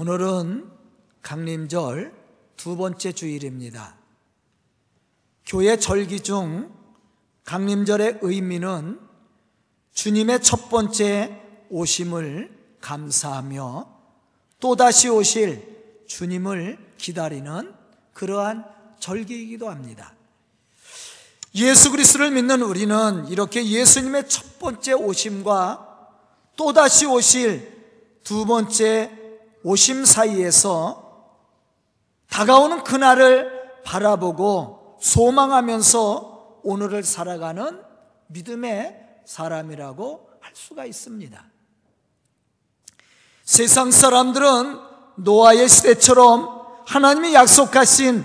오늘은 강림절 두 번째 주일입니다. 교회 절기 중 강림절의 의미는 주님의 첫 번째 오심을 감사하며 또다시 오실 주님을 기다리는 그러한 절기이기도 합니다. 예수 그리스도를 믿는 우리는 이렇게 예수님의 첫 번째 오심과 또다시 오실 두 번째 오심 사이에서 다가오는 그날을 바라보고 소망하면서 오늘을 살아가는 믿음의 사람이라고 할 수가 있습니다. 세상 사람들은 노아의 시대처럼 하나님이 약속하신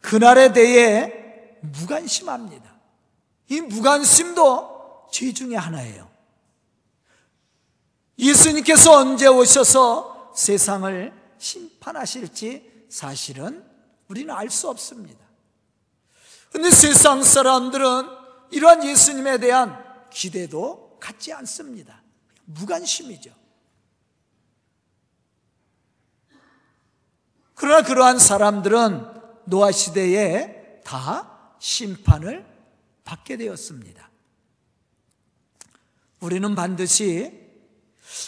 그날에 대해 무관심합니다. 이 무관심도 죄 중에 하나예요. 예수님께서 언제 오셔서 세상을 심판하실지 사실은 우리는 알 수 없습니다. 근데 세상 사람들은 이러한 예수님에 대한 기대도 갖지 않습니다. 무관심이죠. 그러나 그러한 사람들은 노아 시대에 다 심판을 받게 되었습니다. 우리는 반드시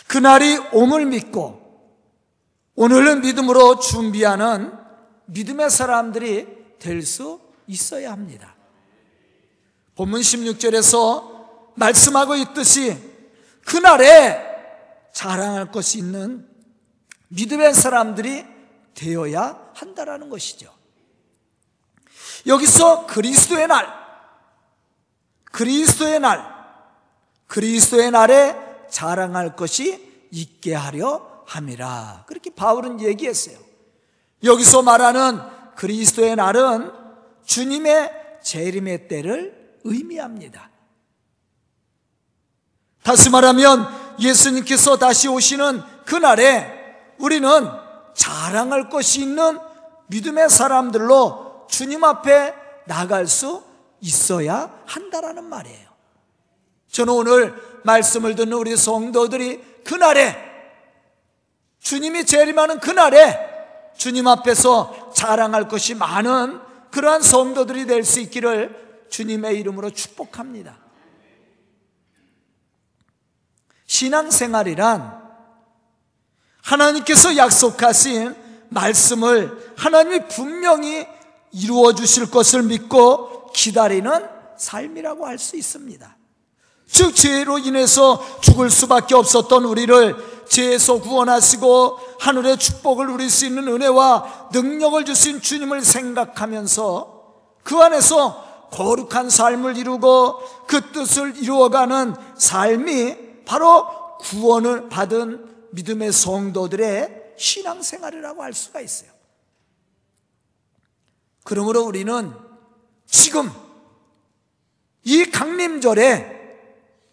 그날이 옴을 믿고 오늘은 믿음으로 준비하는 믿음의 사람들이 될 수 있어야 합니다. 본문 16절에서 말씀하고 있듯이 그날에 자랑할 것이 있는 믿음의 사람들이 되어야 한다라는 것이죠. 여기서 그리스도의 날, 그리스도의 날, 그리스도의 날에 자랑할 것이 있게 하려 함이라. 그렇게 바울은 얘기했어요. 여기서 말하는 그리스도의 날은 주님의 재림의 때를 의미합니다. 다시 말하면 예수님께서 다시 오시는 그날에 우리는 자랑할 것이 있는 믿음의 사람들로 주님 앞에 나갈 수 있어야 한다라는 말이에요. 저는 오늘 말씀을 듣는 우리 성도들이 그날에 주님이 재림하는 그날에 주님 앞에서 자랑할 것이 많은 그러한 성도들이 될 수 있기를 주님의 이름으로 축복합니다. 신앙생활이란 하나님께서 약속하신 말씀을 하나님이 분명히 이루어 주실 것을 믿고 기다리는 삶이라고 할 수 있습니다. 즉, 죄로 인해서 죽을 수밖에 없었던 우리를 죄에서 구원하시고 하늘의 축복을 누릴 수 있는 은혜와 능력을 주신 주님을 생각하면서 그 안에서 거룩한 삶을 이루고 그 뜻을 이루어가는 삶이 바로 구원을 받은 믿음의 성도들의 신앙생활이라고 할 수가 있어요. 그러므로 우리는 지금 이 강림절에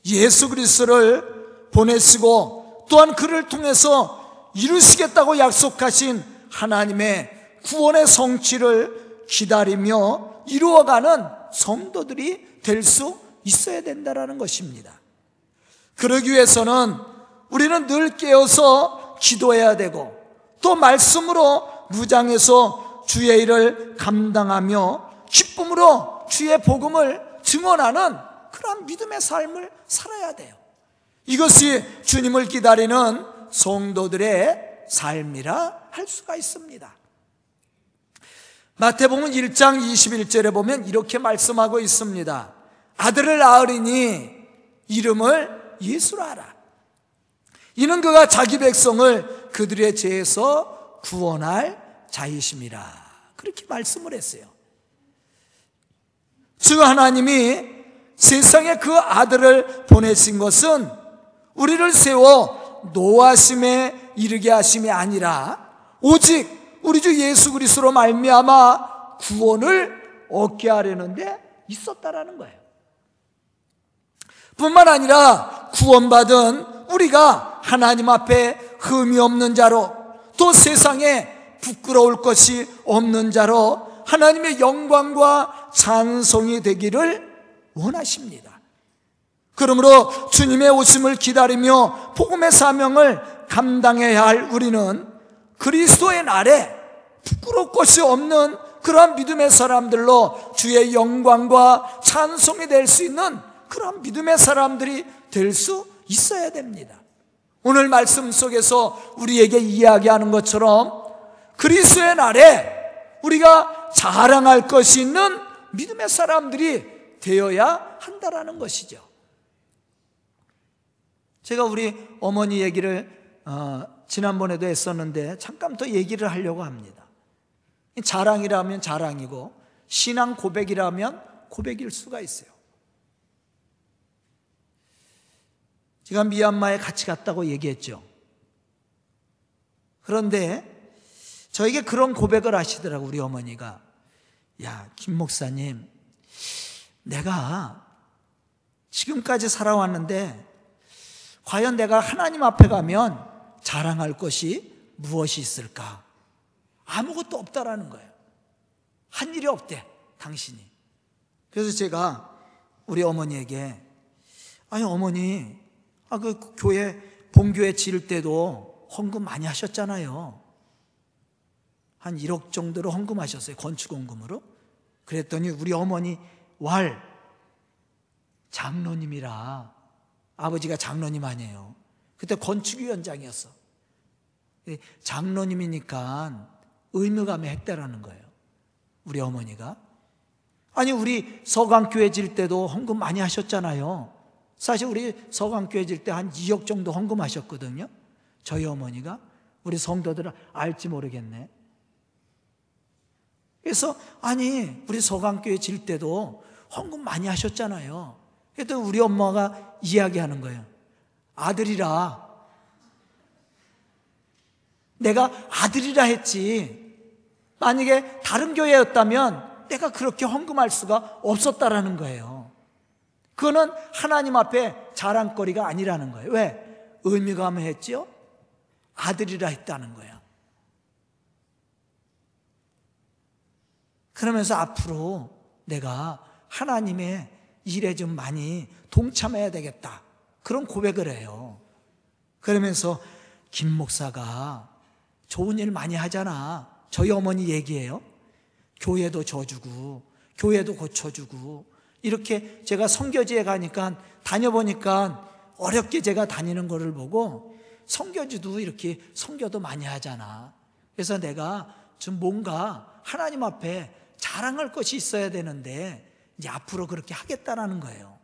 예수 그리스도를 보내시고 또한 그를 통해서 이루시겠다고 약속하신 하나님의 구원의 성취를 기다리며 이루어가는 성도들이 될 수 있어야 된다는 것입니다. 그러기 위해서는 우리는 늘 깨어서 기도해야 되고 또 말씀으로 무장해서 주의 일을 감당하며 기쁨으로 주의 복음을 증언하는 그러한 믿음의 삶을 살아야 돼요. 이것이 주님을 기다리는 성도들의 삶이라 할 수가 있습니다. 마태복음 1장 21절에 보면 이렇게 말씀하고 있습니다. 아들을 낳으리니 이름을 예수라 하라. 이는 그가 자기 백성을 그들의 죄에서 구원할 자이심이라. 그렇게 말씀을 했어요. 주 하나님이 세상에 그 아들을 보내신 것은 우리를 세워 노하심에 이르게 하심이 아니라 오직 우리 주 예수 그리스도로 말미암아 구원을 얻게 하려는데 있었다라는 거예요. 뿐만 아니라 구원받은 우리가 하나님 앞에 흠이 없는 자로 또 세상에 부끄러울 것이 없는 자로 하나님의 영광과 찬송이 되기를 원하십니다. 그러므로 주님의 오심을 기다리며 복음의 사명을 감당해야 할 우리는 그리스도의 날에 부끄러울 것이 없는 그러한 믿음의 사람들로 주의 영광과 찬송이 될 수 있는 그런 믿음의 사람들이 될 수 있어야 됩니다. 오늘 말씀 속에서 우리에게 이야기하는 것처럼 그리스도의 날에 우리가 자랑할 것이 있는 믿음의 사람들이 되어야 한다라는 것이죠. 제가 우리 어머니 얘기를 어, 지난번에도 했었는데 잠깐 더 얘기를 하려고 합니다. 자랑이라면 자랑이고 신앙 고백이라면 고백일 수가 있어요. 제가 미얀마에 같이 갔다고 얘기했죠. 그런데 저에게 그런 고백을 하시더라고 우리 어머니가 야, 김 목사님, 내가 지금까지 살아왔는데 과연 내가 하나님 앞에 가면 자랑할 것이 무엇이 있을까? 아무것도 없다라는 거예요. 한 일이 없대, 당신이. 그래서 제가 우리 어머니에게, 아니, 어머니, 아, 그 교회, 본교회 지을 때도 헌금 많이 하셨잖아요. 한 1억 정도로 헌금하셨어요. 건축 헌금으로. 그랬더니 우리 어머니 왈 장로님이라 아버지가 장로님 아니에요. 그때 건축위원장이었어. 장로님이니까 의무감에 했다라는 거예요. 우리 어머니가. 아니, 우리 서강교회 질 때도 헌금 많이 하셨잖아요. 사실 우리 서강교회 질 때 한 2억 정도 헌금하셨거든요. 저희 어머니가. 우리 성도들은 알지 모르겠네. 그래서 아니 우리 서강교회 질 때도 헌금 많이 하셨잖아요. 그랬더니 우리 엄마가 이야기하는 거예요. 아들이라 내가 아들이라 했지. 만약에 다른 교회였다면 내가 그렇게 헌금할 수가 없었다라는 거예요. 그거는 하나님 앞에 자랑거리가 아니라는 거예요. 왜? 의미가 했죠? 아들이라 했다는 거예요. 그러면서 앞으로 내가 하나님의 일에 좀 많이 동참해야 되겠다. 그런 고백을 해요. 그러면서 김 목사가 좋은 일 많이 하잖아. 저희 어머니 얘기해요. 교회도 져주고, 교회도 고쳐주고, 이렇게 제가 성교지에 가니까 다녀보니까 어렵게 제가 다니는 거를 보고 성교지도 이렇게 성교도 많이 하잖아. 그래서 내가 좀 뭔가 하나님 앞에 자랑할 것이 있어야 되는데 이제 앞으로 그렇게 하겠다라는 거예요.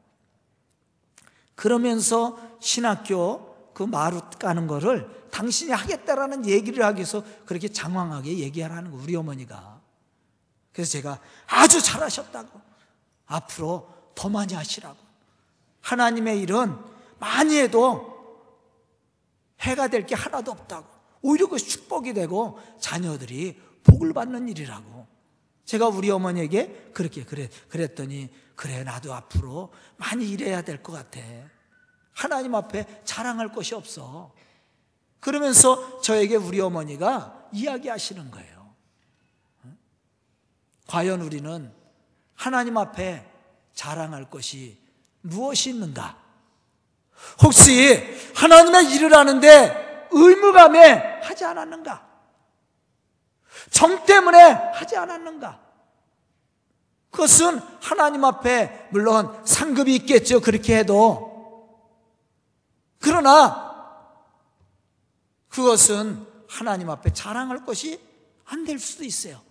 그러면서 신학교 그 마루 까는 거를 당신이 하겠다라는 얘기를 하기 위해서 그렇게 장황하게 얘기하라는 거 우리 어머니가. 그래서 제가 아주 잘하셨다고. 앞으로 더 많이 하시라고. 하나님의 일은 많이 해도 해가 될 게 하나도 없다고. 오히려 그 축복이 되고 자녀들이 복을 받는 일이라고. 제가 우리 어머니에게 그렇게 그래, 그랬더니 그래 나도 앞으로 많이 일해야 될 것 같아. 하나님 앞에 자랑할 것이 없어. 그러면서 저에게 우리 어머니가 이야기하시는 거예요. 과연 우리는 하나님 앞에 자랑할 것이 무엇이 있는가? 혹시 하나님의 일을 하는데 의무감에 하지 않았는가? 정 때문에 하지 않았는가? 그것은 하나님 앞에 물론 상급이 있겠죠. 그렇게 해도. 그러나 그것은 하나님 앞에 자랑할 것이 안 될 수도 있어요.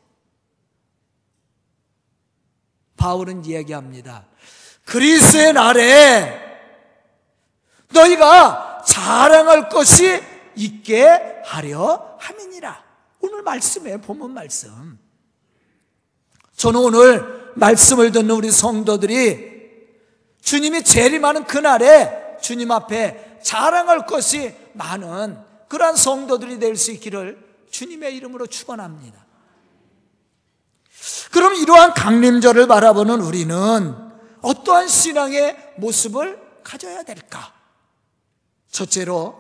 바울은 이야기합니다. 그리스의 날에 너희가 자랑할 것이 있게 하려. 오늘 말씀에 보면 말씀. 저는 오늘 말씀을 듣는 우리 성도들이 주님이 재림하는 그날에 주님 앞에 자랑할 것이 많은 그러한 성도들이 될 수 있기를 주님의 이름으로 축원합니다. 그럼 이러한 강림절을 바라보는 우리는 어떠한 신앙의 모습을 가져야 될까? 첫째로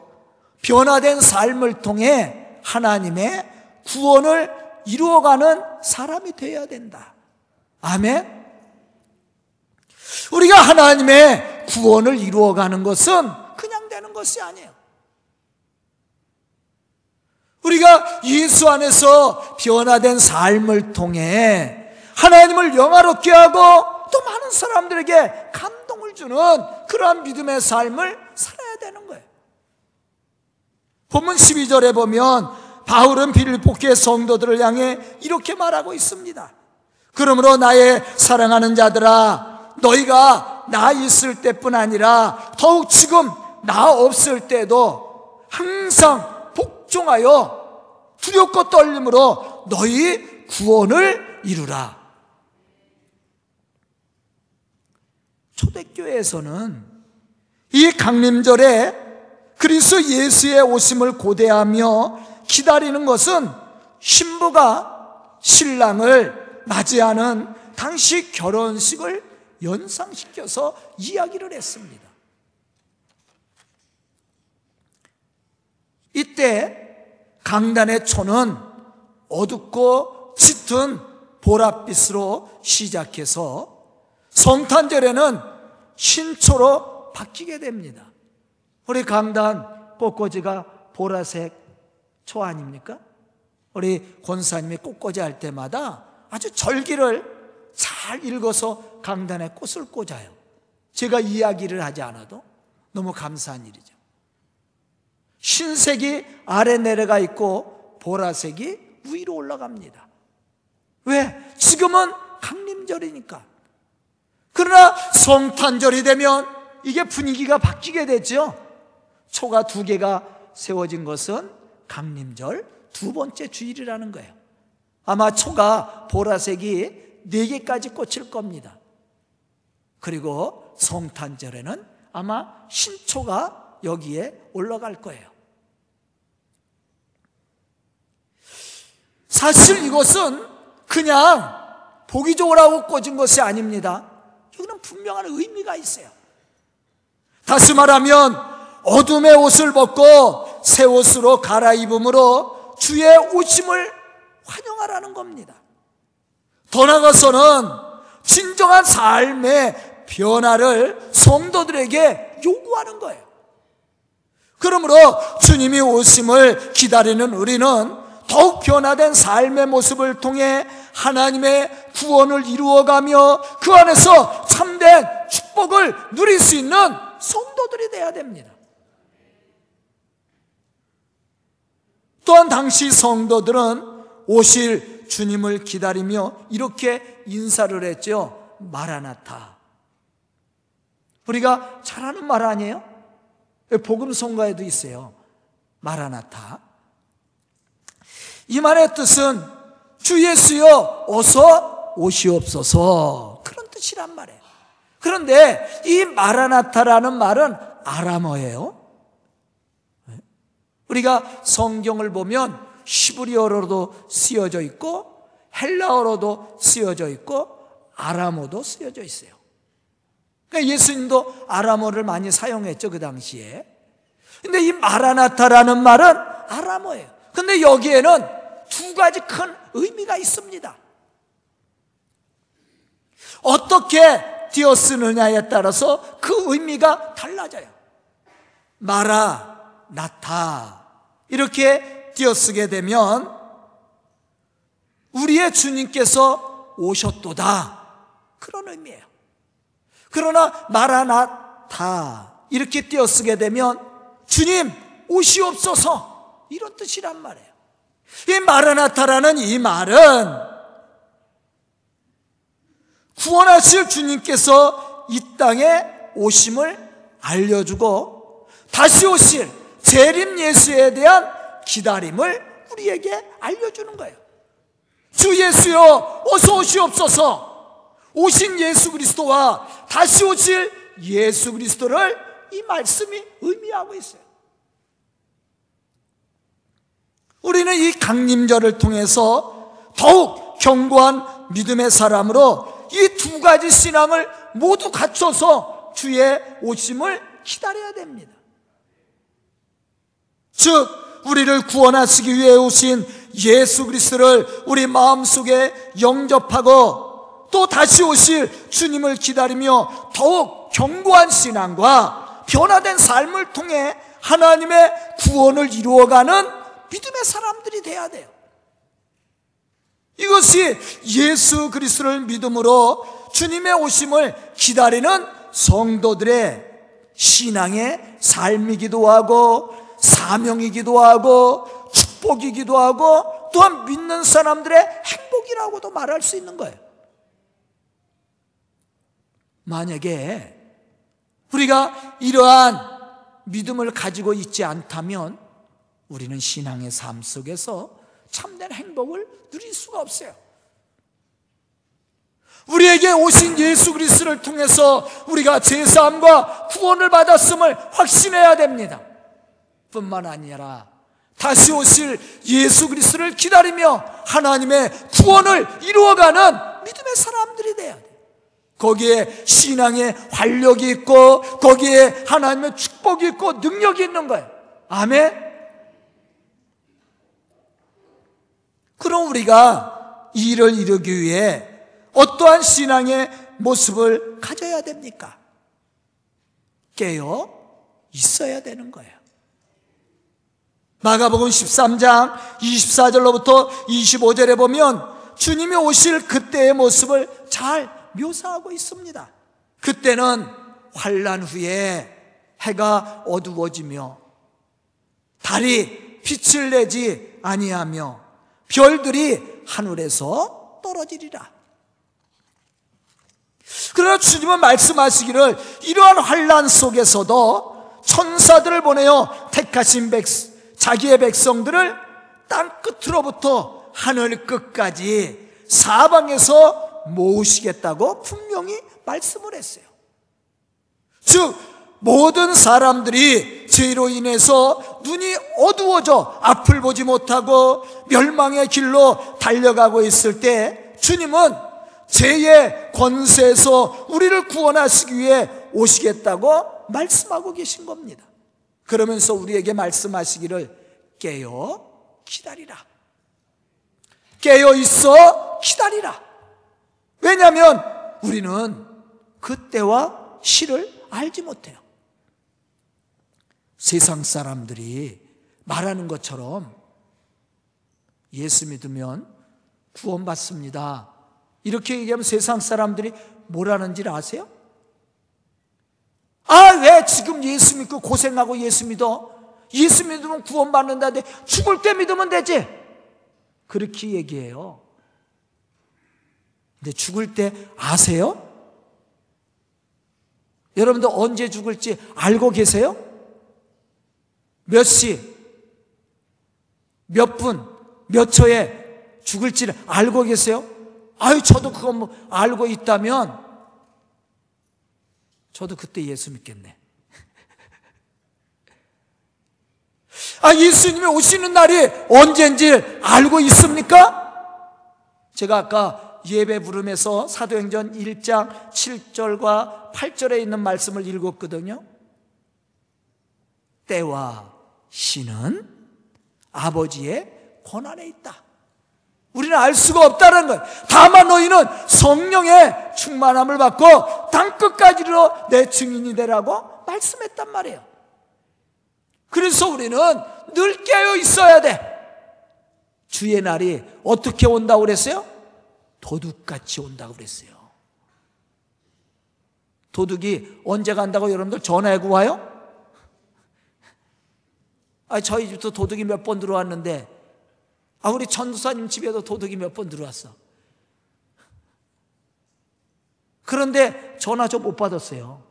변화된 삶을 통해 하나님의 구원을 이루어가는 사람이 되어야 된다. 아멘. 우리가 하나님의 구원을 이루어가는 것은 그냥 되는 것이 아니에요. 우리가 예수 안에서 변화된 삶을 통해 하나님을 영화롭게 하고 또 많은 사람들에게 감동을 주는 그러한 믿음의 삶을 살아야 되는 거예요. 본문 12절에 보면 바울은 빌립보교의 성도들을 향해 이렇게 말하고 있습니다. 그러므로 나의 사랑하는 자들아 너희가 나 있을 때뿐 아니라 더욱 지금 나 없을 때도 항상 복종하여 두렵고 떨림으로 너희 구원을 이루라. 초대교회에서는 이 강림절에 그리스도 예수의 오심을 고대하며 기다리는 것은 신부가 신랑을 맞이하는 당시 결혼식을 연상시켜서 이야기를 했습니다. 이때 강단의 초는 어둡고 짙은 보랏빛으로 시작해서 성탄절에는 신초로 바뀌게 됩니다. 우리 강단 꽃꽂이가 보라색 초 아닙니까? 우리 권사님이 꽃꽂이 할 때마다 아주 절기를 잘 읽어서 강단에 꽃을 꽂아요. 제가 이야기를 하지 않아도 너무 감사한 일이죠. 흰색이 아래 내려가 있고 보라색이 위로 올라갑니다. 왜? 지금은 강림절이니까. 그러나 성탄절이 되면 이게 분위기가 바뀌게 되죠. 초가 두 개가 세워진 것은 강림절 두 번째 주일이라는 거예요. 아마 초가 보라색이 네 개까지 꽂힐 겁니다. 그리고 성탄절에는 아마 신초가 여기에 올라갈 거예요. 사실 이것은 그냥 보기 좋으라고 꽂은 것이 아닙니다. 여기는 분명한 의미가 있어요. 다시 말하면 어둠의 옷을 벗고 새 옷으로 갈아입음으로 주의 오심을 환영하라는 겁니다. 더 나아가서는 진정한 삶의 변화를 성도들에게 요구하는 거예요. 그러므로 주님이 오심을 기다리는 우리는 더욱 변화된 삶의 모습을 통해 하나님의 구원을 이루어가며 그 안에서 참된 축복을 누릴 수 있는 성도들이 되어야 됩니다. 또한 당시 성도들은 오실 주님을 기다리며 이렇게 인사를 했죠. 마라나타. 우리가 잘 아는 말 아니에요? 복음 성가에도 있어요. 마라나타. 이 말의 뜻은 주 예수여 어서 오시옵소서 그런 뜻이란 말이에요. 그런데 이 마라나타라는 말은 아람어예요. 우리가 성경을 보면 시브리어로도 쓰여져 있고 헬라어로도 쓰여져 있고 아람어도 쓰여져 있어요. 그러니까 예수님도 아람어를 많이 사용했죠 그 당시에. 근데 이 마라나타라는 말은 아람어예요. 근데 여기에는 두 가지 큰 의미가 있습니다. 어떻게 띄어 쓰느냐에 따라서 그 의미가 달라져요. 마라, 나타. 이렇게 띄어쓰게 되면 우리의 주님께서 오셨도다. 그런 의미예요. 그러나 마라나타 이렇게 띄어쓰게 되면 주님 오시옵소서 이런 뜻이란 말이에요. 이 마라나타라는 이 말은 구원하실 주님께서 이 땅에 오심을 알려주고 다시 오실 재림 예수에 대한 기다림을 우리에게 알려주는 거예요. 주 예수여 어서 오시옵소서. 오신 예수 그리스도와 다시 오실 예수 그리스도를 이 말씀이 의미하고 있어요. 우리는 이 강림절을 통해서 더욱 견고한 믿음의 사람으로 이 두 가지 신앙을 모두 갖춰서 주의 오심을 기다려야 됩니다. 즉, 우리를 구원하시기 위해 오신 예수 그리스도를 우리 마음속에 영접하고 또 다시 오실 주님을 기다리며 더욱 견고한 신앙과 변화된 삶을 통해 하나님의 구원을 이루어가는 믿음의 사람들이 돼야 돼요. 이것이 예수 그리스도를 믿음으로 주님의 오심을 기다리는 성도들의 신앙의 삶이기도 하고 사명이기도 하고 축복이기도 하고 또한 믿는 사람들의 행복이라고도 말할 수 있는 거예요. 만약에 우리가 이러한 믿음을 가지고 있지 않다면 우리는 신앙의 삶 속에서 참된 행복을 누릴 수가 없어요. 우리에게 오신 예수 그리스도를 통해서 우리가 제사함과 구원을 받았음을 확신해야 됩니다. 뿐만 아니라 다시 오실 예수 그리스도를 기다리며 하나님의 구원을 이루어가는 믿음의 사람들이 돼야 돼. 거기에 신앙의 활력이 있고 거기에 하나님의 축복이 있고 능력이 있는 거예요. 아멘. 그럼 우리가 이 일을 이루기 위해 어떠한 신앙의 모습을 가져야 됩니까? 깨어 있어야 되는 거예요. 마가복음 13장 24절로부터 25절에 보면 주님이 오실 그때의 모습을 잘 묘사하고 있습니다. 그때는 환란 후에 해가 어두워지며 달이 빛을 내지 아니하며 별들이 하늘에서 떨어지리라. 그러나 주님은 말씀하시기를 이러한 환란 속에서도 천사들을 보내어 택하신 백 자기의 백성들을 땅 끝으로부터 하늘 끝까지 사방에서 모으시겠다고 분명히 말씀을 했어요. 즉 모든 사람들이 죄로 인해서 눈이 어두워져 앞을 보지 못하고 멸망의 길로 달려가고 있을 때 주님은 죄의 권세에서 우리를 구원하시기 위해 오시겠다고 말씀하고 계신 겁니다. 그러면서 우리에게 말씀하시기를 깨어 기다리라. 깨어 있어 기다리라. 왜냐하면 우리는 그때와 시를 알지 못해요. 세상 사람들이 말하는 것처럼 예수 믿으면 구원받습니다. 이렇게 얘기하면 세상 사람들이 뭐라는지 아세요? 아, 왜 지금 예수 믿고 고생하고 예수 믿어? 예수 믿으면 구원받는다는데 죽을 때 믿으면 되지. 그렇게 얘기해요. 근데 죽을 때 아세요? 여러분들 언제 죽을지 알고 계세요? 몇 시, 몇 분, 몇 초에 죽을지를 알고 계세요? 아유, 저도 그거 뭐 알고 있다면 저도 그때 예수 믿겠네. 아, 예수님이 오시는 날이 언제인지 알고 있습니까? 제가 아까 예배 부름에서 사도행전 1장 7절과 8절에 있는 말씀을 읽었거든요. 때와 시는 아버지의 권한에 있다. 우리는 알 수가 없다는 거예요. 다만 너희는 성령의 충만함을 받고 땅 끝까지로 내 증인이 되라고 말씀했단 말이에요. 그래서 우리는 늘 깨어 있어야 돼. 주의 날이 어떻게 온다고 그랬어요? 도둑같이 온다고 그랬어요. 도둑이 언제 간다고 여러분들 전화해고 와요? 아, 저희 집도 도둑이 몇 번 들어왔는데 아, 우리 전도사님 집에도 도둑이 몇 번 들어왔어. 그런데 전화 좀 못 받았어요.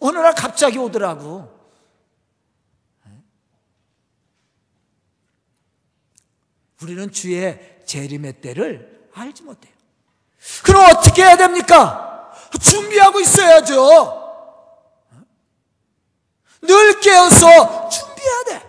어느 날 갑자기 오더라고. 우리는 주의 재림의 때를 알지 못해요. 그럼 어떻게 해야 됩니까? 준비하고 있어야죠. 늘 깨어서 준비해야 돼.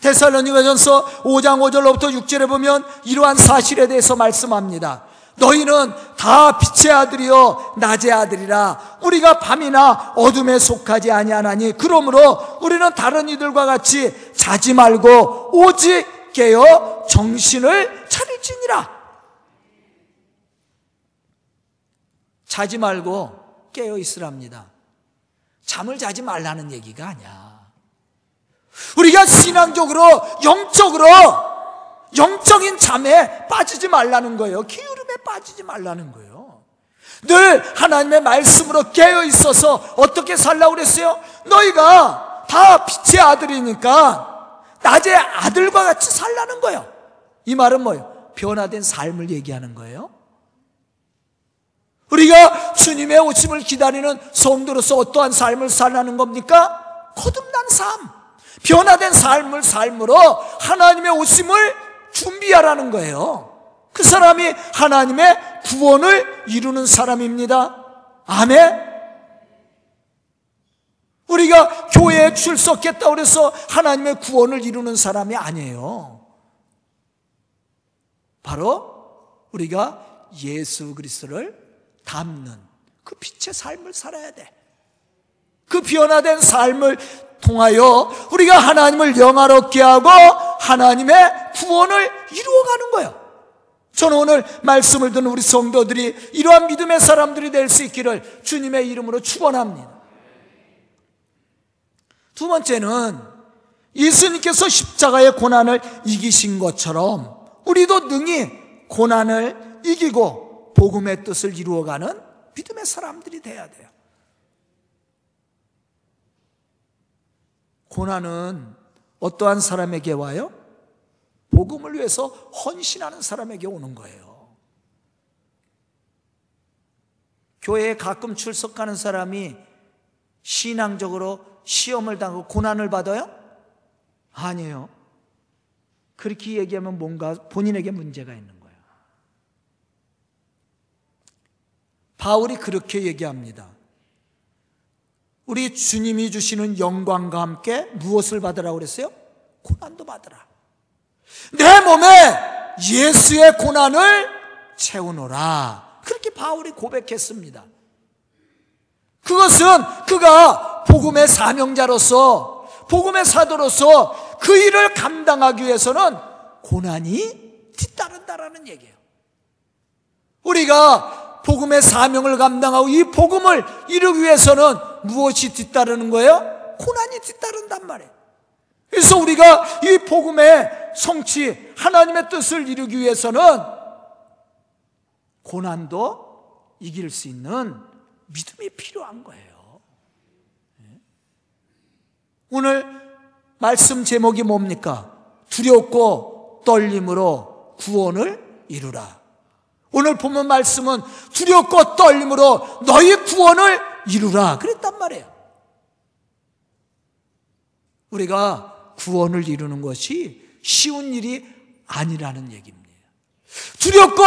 데살로니가전서 5장 5절로부터 6절에 보면 이러한 사실에 대해서 말씀합니다. 너희는 다 빛의 아들이요 낮의 아들이라. 우리가 밤이나 어둠에 속하지 아니하나니 그러므로 우리는 다른 이들과 같이 자지 말고 오직 깨어 정신을 차릴지니라. 자지 말고 깨어 있으랍니다. 잠을 자지 말라는 얘기가 아니야. 우리가 신앙적으로, 영적으로, 영적인 잠에 빠지지 말라는 거예요. 기울음에 빠지지 말라는 거예요. 늘 하나님의 말씀으로 깨어 있어서 어떻게 살라고 그랬어요? 너희가 다 빛의 아들이니까 낮에 아들과 같이 살라는 거예요. 이 말은 뭐예요? 변화된 삶을 얘기하는 거예요. 우리가 주님의 오심을 기다리는 성도로서 어떠한 삶을 살라는 겁니까? 거듭난 삶, 변화된 삶을 삶으로 하나님의 오심을 준비하라는 거예요. 그 사람이 하나님의 구원을 이루는 사람입니다. 아멘. 우리가 교회에 출석했다 그래서 하나님의 구원을 이루는 사람이 아니에요. 바로 우리가 예수 그리스도를 담는 그 빛의 삶을 살아야 돼. 그 변화된 삶을 통하여 우리가 하나님을 영화롭게 하고 하나님의 구원을 이루어가는 거예요. 저는 오늘 말씀을 듣는 우리 성도들이 이러한 믿음의 사람들이 될 수 있기를 주님의 이름으로 축원합니다. 두 번째는 예수님께서 십자가의 고난을 이기신 것처럼 우리도 능히 고난을 이기고 복음의 뜻을 이루어가는 믿음의 사람들이 돼야 돼요. 고난은 어떠한 사람에게 와요? 복음을 위해서 헌신하는 사람에게 오는 거예요. 교회에 가끔 출석하는 사람이 신앙적으로 시험을 당하고 고난을 받아요? 아니에요. 그렇게 얘기하면 뭔가 본인에게 문제가 있는 거예요. 바울이 그렇게 얘기합니다. 우리 주님이 주시는 영광과 함께 무엇을 받으라고 그랬어요? 고난도 받으라. 내 몸에 예수의 고난을 채우노라. 그렇게 바울이 고백했습니다. 그것은 그가 복음의 사명자로서 복음의 사도로서 그 일을 감당하기 위해서는 고난이 뒤따른다라는 얘기예요. 우리가 복음의 사명을 감당하고 이 복음을 이루기 위해서는 무엇이 뒤따르는 거예요? 고난이 뒤따른단 말이에요. 그래서 우리가 이 복음의 성취, 하나님의 뜻을 이루기 위해서는 고난도 이길 수 있는 믿음이 필요한 거예요. 예? 오늘 말씀 제목이 뭡니까? 두렵고 떨림으로 구원을 이루라. 오늘 보면 말씀은 두렵고 떨림으로 너희 구원을 이루라. 그랬단 말이에요. 우리가 구원을 이루는 것이 쉬운 일이 아니라는 얘기입니다. 두렵고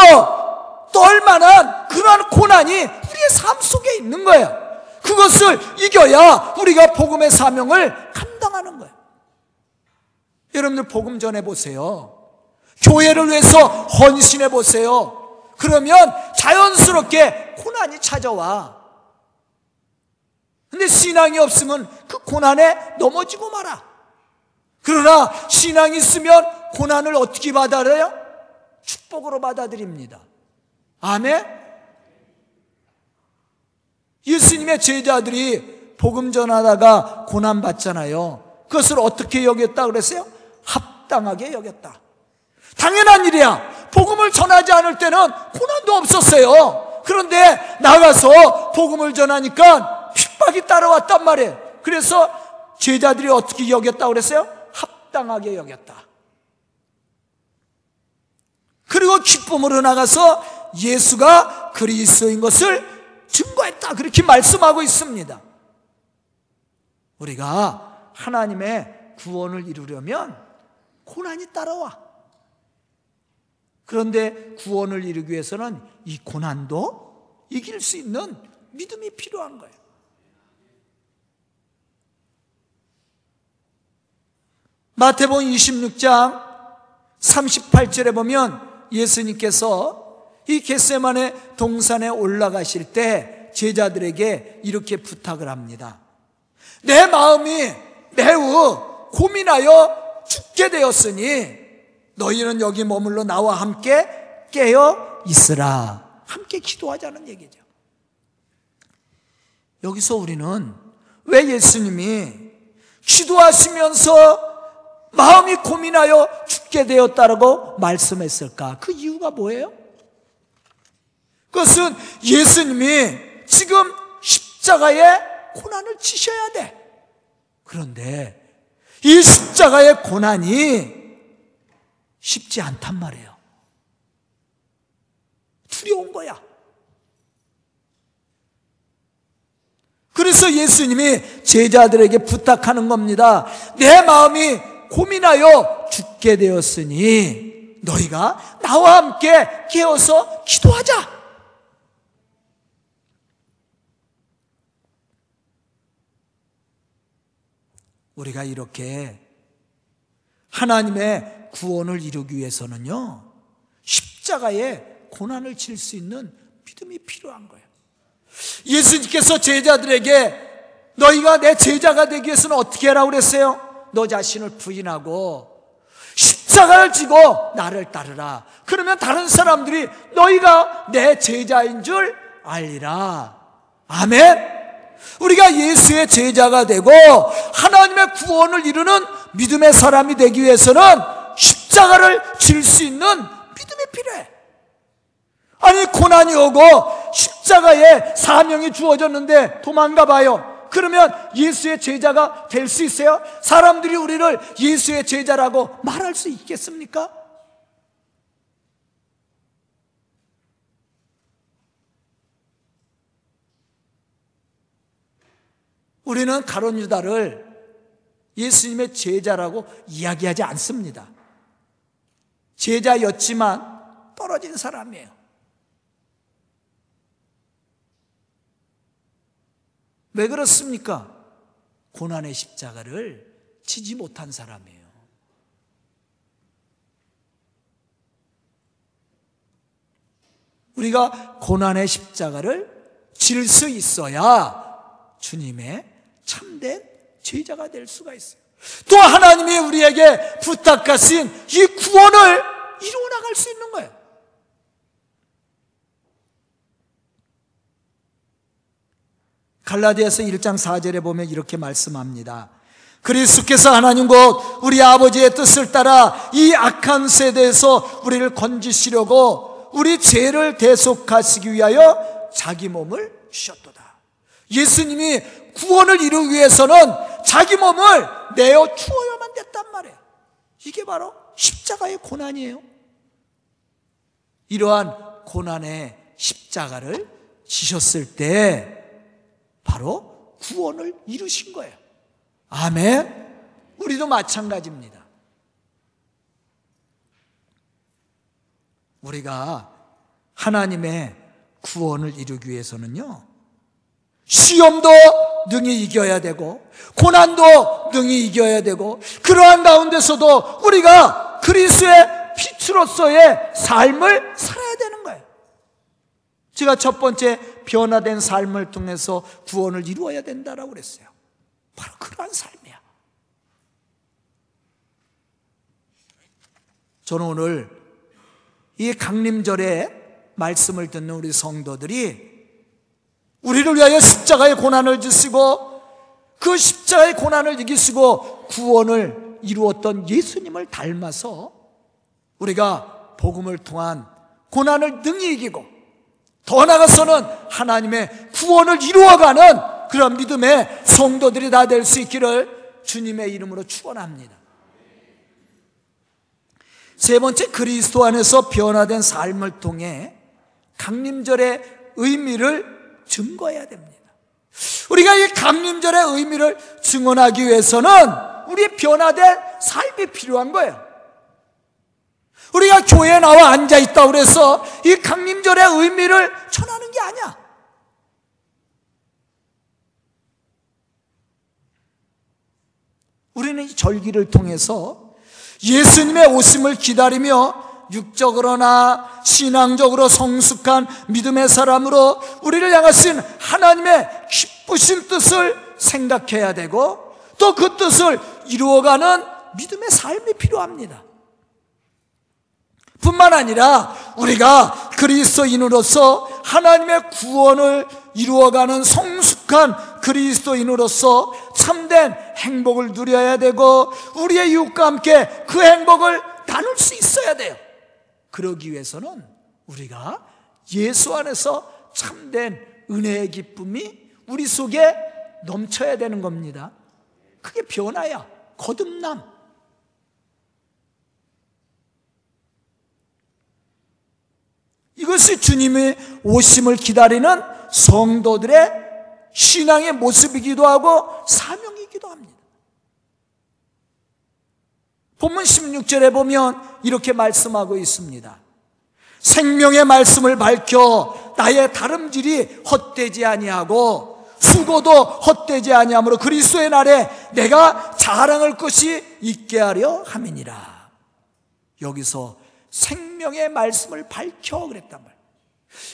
떨만한 그러한 고난이 우리의 삶 속에 있는 거예요. 그것을 이겨야 우리가 복음의 사명을 감당하는 거예요. 여러분들 복음 전해 보세요. 교회를 위해서 헌신해 보세요. 그러면 자연스럽게 고난이 찾아와. 근데 신앙이 없으면 그 고난에 넘어지고 말아. 그러나 신앙이 있으면 고난을 어떻게 받아들여요? 축복으로 받아들입니다. 아멘? 예수님의 제자들이 복음 전하다가 고난 받잖아요. 그것을 어떻게 여겼다 그랬어요? 합당하게 여겼다. 당연한 일이야. 복음을 전하지 않을 때는 고난도 없었어요. 그런데 나가서 복음을 전하니까 핍박이 따라왔단 말이에요. 그래서 제자들이 어떻게 여겼다 그랬어요? 합당하게 여겼다. 그리고 기쁨으로 나가서 예수가 그리스도인 것을 증거했다. 그렇게 말씀하고 있습니다. 우리가 하나님의 구원을 이루려면 고난이 따라와. 그런데 구원을 이루기 위해서는 이 고난도 이길 수 있는 믿음이 필요한 거예요. 마태복음 26장 38절에 보면 예수님께서 이 겟세만의 동산에 올라가실 때 제자들에게 이렇게 부탁을 합니다. 내 마음이 매우 고민하여 죽게 되었으니 너희는 여기 머물러 나와 함께 깨어 있으라. 함께 기도하자는 얘기죠. 여기서 우리는 왜 예수님이 기도하시면서 마음이 고민하여 죽게 되었다라고 말씀했을까? 그 이유가 뭐예요? 그것은 예수님이 지금 십자가에 고난을 치셔야 돼. 그런데 이 십자가의 고난이 쉽지 않단 말이에요. 두려운 거야. 그래서 예수님이 제자들에게 부탁하는 겁니다. 내 마음이 고민하여 죽게 되었으니 너희가 나와 함께 깨어서 기도하자. 우리가 이렇게 하나님의 구원을 이루기 위해서는요, 십자가에 고난을 칠 수 있는 믿음이 필요한 거예요. 예수님께서 제자들에게 너희가 내 제자가 되기 위해서는 어떻게 하라고 그랬어요? 너 자신을 부인하고 십자가를 지고 나를 따르라. 그러면 다른 사람들이 너희가 내 제자인 줄 알리라. 아멘. 우리가 예수의 제자가 되고 하나님의 구원을 이루는 믿음의 사람이 되기 위해서는 십자가를 질 수 있는 믿음이 필요해. 아니 고난이 오고 십자가에 사명이 주어졌는데 도망가 봐요. 그러면 예수의 제자가 될 수 있어요? 사람들이 우리를 예수의 제자라고 말할 수 있겠습니까? 우리는 가론 유다를 예수님의 제자라고 이야기하지 않습니다. 제자였지만 떨어진 사람이에요. 왜 그렇습니까? 고난의 십자가를 지지 못한 사람이에요. 우리가 고난의 십자가를 질 수 있어야 주님의 참된 제자가 될 수가 있어요. 또 하나님이 우리에게 부탁하신 이 구원을 이루어 나갈 수 있는 거예요. 갈라디아서 1장 4절에 보면 이렇게 말씀합니다. 그리스도께서 하나님 곧 우리 아버지의 뜻을 따라 이 악한 세대에서 우리를 건지시려고 우리 죄를 대속하시기 위하여 자기 몸을 주셨도다. 예수님이 구원을 이루기 위해서는 자기 몸을 내어 주어야만 됐단 말이에요. 이게 바로 십자가의 고난이에요. 이러한 고난의 십자가를 지셨을 때 바로 구원을 이루신 거예요. 아멘. 우리도 마찬가지입니다. 우리가 하나님의 구원을 이루기 위해서는요, 시험도 능히 이겨야 되고, 고난도 능히 이겨야 되고, 그러한 가운데서도 우리가 그리스의 빛으로서의 삶을 살아야 되는 거예요. 제가 첫 번째 변화된 삶을 통해서 구원을 이루어야 된다라고 그랬어요. 바로 그러한 삶이야. 저는 오늘 이 강림절에 말씀을 듣는 우리 성도들이 우리를 위하여 십자가의 고난을 지시고 그 십자가의 고난을 이기시고 구원을 이루었던 예수님을 닮아서 우리가 복음을 통한 고난을 능히 이기고 더 나아가서는 하나님의 구원을 이루어가는 그런 믿음의 성도들이 다 될 수 있기를 주님의 이름으로 축원합니다. 세 번째 그리스도 안에서 변화된 삶을 통해 강림절의 의미를 증거해야 됩니다. 우리가 이 강림절의 의미를 증언하기 위해서는 우리 변화된 삶이 필요한 거예요. 우리가 교회에 나와 앉아 있다 그래서 이 강림절의 의미를 전하는 게 아니야. 우리는 이 절기를 통해서 예수님의 오심을 기다리며 육적으로나 신앙적으로 성숙한 믿음의 사람으로 우리를 향하신 하나님의 기쁘신 뜻을 생각해야 되고 또 그 뜻을 이루어가는 믿음의 삶이 필요합니다. 뿐만 아니라 우리가 그리스도인으로서 하나님의 구원을 이루어가는 성숙한 그리스도인으로서 참된 행복을 누려야 되고 우리의 이웃과 함께 그 행복을 나눌 수 있어야 돼요. 그러기 위해서는 우리가 예수 안에서 참된 은혜의 기쁨이 우리 속에 넘쳐야 되는 겁니다. 그게 변화야. 거듭남. 이것이 주님의 오심을 기다리는 성도들의 신앙의 모습이기도 하고 사명이기도 합니다. 본문 16절에 보면 이렇게 말씀하고 있습니다. 생명의 말씀을 밝혀 나의 다름질이 헛되지 아니하고 수고도 헛되지 아니하므로 그리스도의 날에 내가 자랑할 것이 있게 하려 함이니라. 여기서 생명의 말씀을 밝혀 그랬단 말.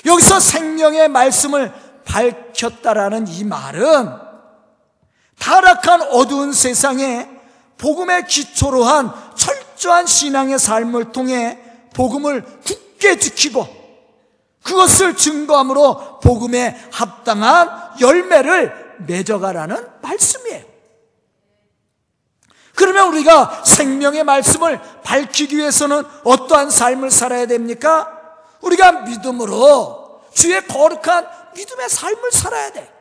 여기서 생명의 말씀을 밝혔다라는 이 말은 타락한 어두운 세상에 복음의 기초로 한 철저한 신앙의 삶을 통해 복음을 굳게 지키고 그것을 증거함으로 복음에 합당한 열매를 맺어가라는 말씀이에요. 그러면 우리가 생명의 말씀을 밝히기 위해서는 어떠한 삶을 살아야 됩니까? 우리가 믿음으로 주의 거룩한 믿음의 삶을 살아야 돼.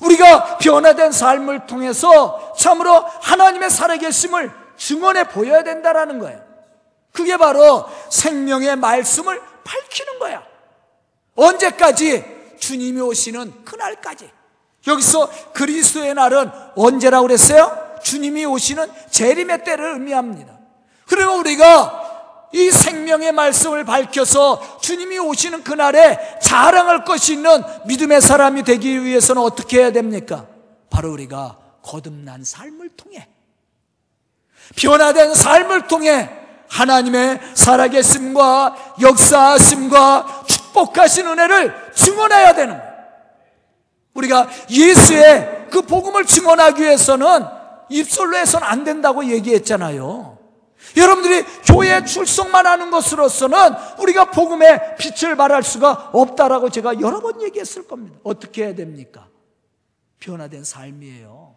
우리가 변화된 삶을 통해서 참으로 하나님의 살아계심을 증언해 보여야 된다라는 거예요. 그게 바로 생명의 말씀을 밝히는 거야. 언제까지? 주님이 오시는 그날까지. 여기서 그리스도의 날은 언제라고 그랬어요? 주님이 오시는 재림의 때를 의미합니다. 그리고 우리가 이 생명의 말씀을 밝혀서 주님이 오시는 그날에 자랑할 것이 있는 믿음의 사람이 되기 위해서는 어떻게 해야 됩니까? 바로 우리가 거듭난 삶을 통해 변화된 삶을 통해 하나님의 살아계심과 역사하심과 축복하신 은혜를 증언해야 되는 거예요. 우리가 예수의 그 복음을 증언하기 위해서는 입술로 해서는 안 된다고 얘기했잖아요. 여러분들이 교회 출석만 하는 것으로서는 우리가 복음의 빛을 발할 수가 없다라고 제가 여러 번 얘기했을 겁니다. 어떻게 해야 됩니까? 변화된 삶이에요.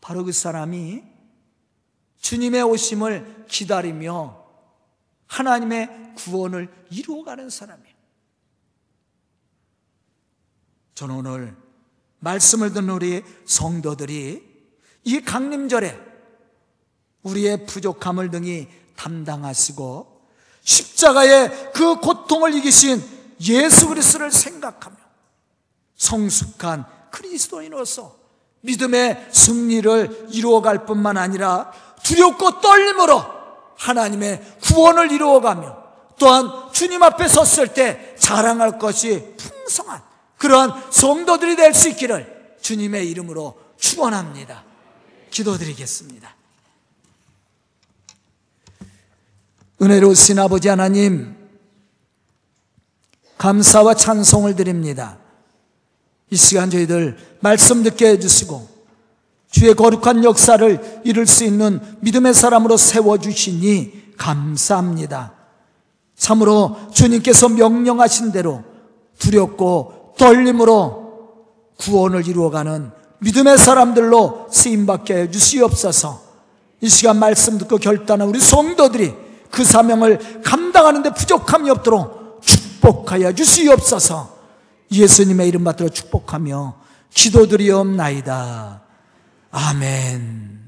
바로 그 사람이 주님의 오심을 기다리며 하나님의 구원을 이루어가는 사람이에요. 저는 오늘 말씀을 듣는 우리 성도들이 이 강림절에 우리의 부족함을 등이 담당하시고 십자가의 그 고통을 이기신 예수 그리스도를 생각하며 성숙한 그리스도인으로서 믿음의 승리를 이루어갈 뿐만 아니라 두렵고 떨림으로 하나님의 구원을 이루어가며 또한 주님 앞에 섰을 때 자랑할 것이 풍성한 그러한 성도들이 될 수 있기를 주님의 이름으로 축원합니다. 기도드리겠습니다. 은혜로우신 아버지 하나님, 감사와 찬송을 드립니다. 이 시간 저희들 말씀 듣게 해주시고, 주의 거룩한 역사를 이룰 수 있는 믿음의 사람으로 세워주시니 감사합니다. 참으로 주님께서 명령하신 대로 두렵고 떨림으로 구원을 이루어가는 믿음의 사람들로 쓰임받게 해 주시옵소서 이 시간 말씀 듣고 결단한 우리 성도들이 그 사명을 감당하는데 부족함이 없도록 축복하여 주시옵소서 예수님의 이름 받들어 축복하며 기도드리옵나이다. 아멘.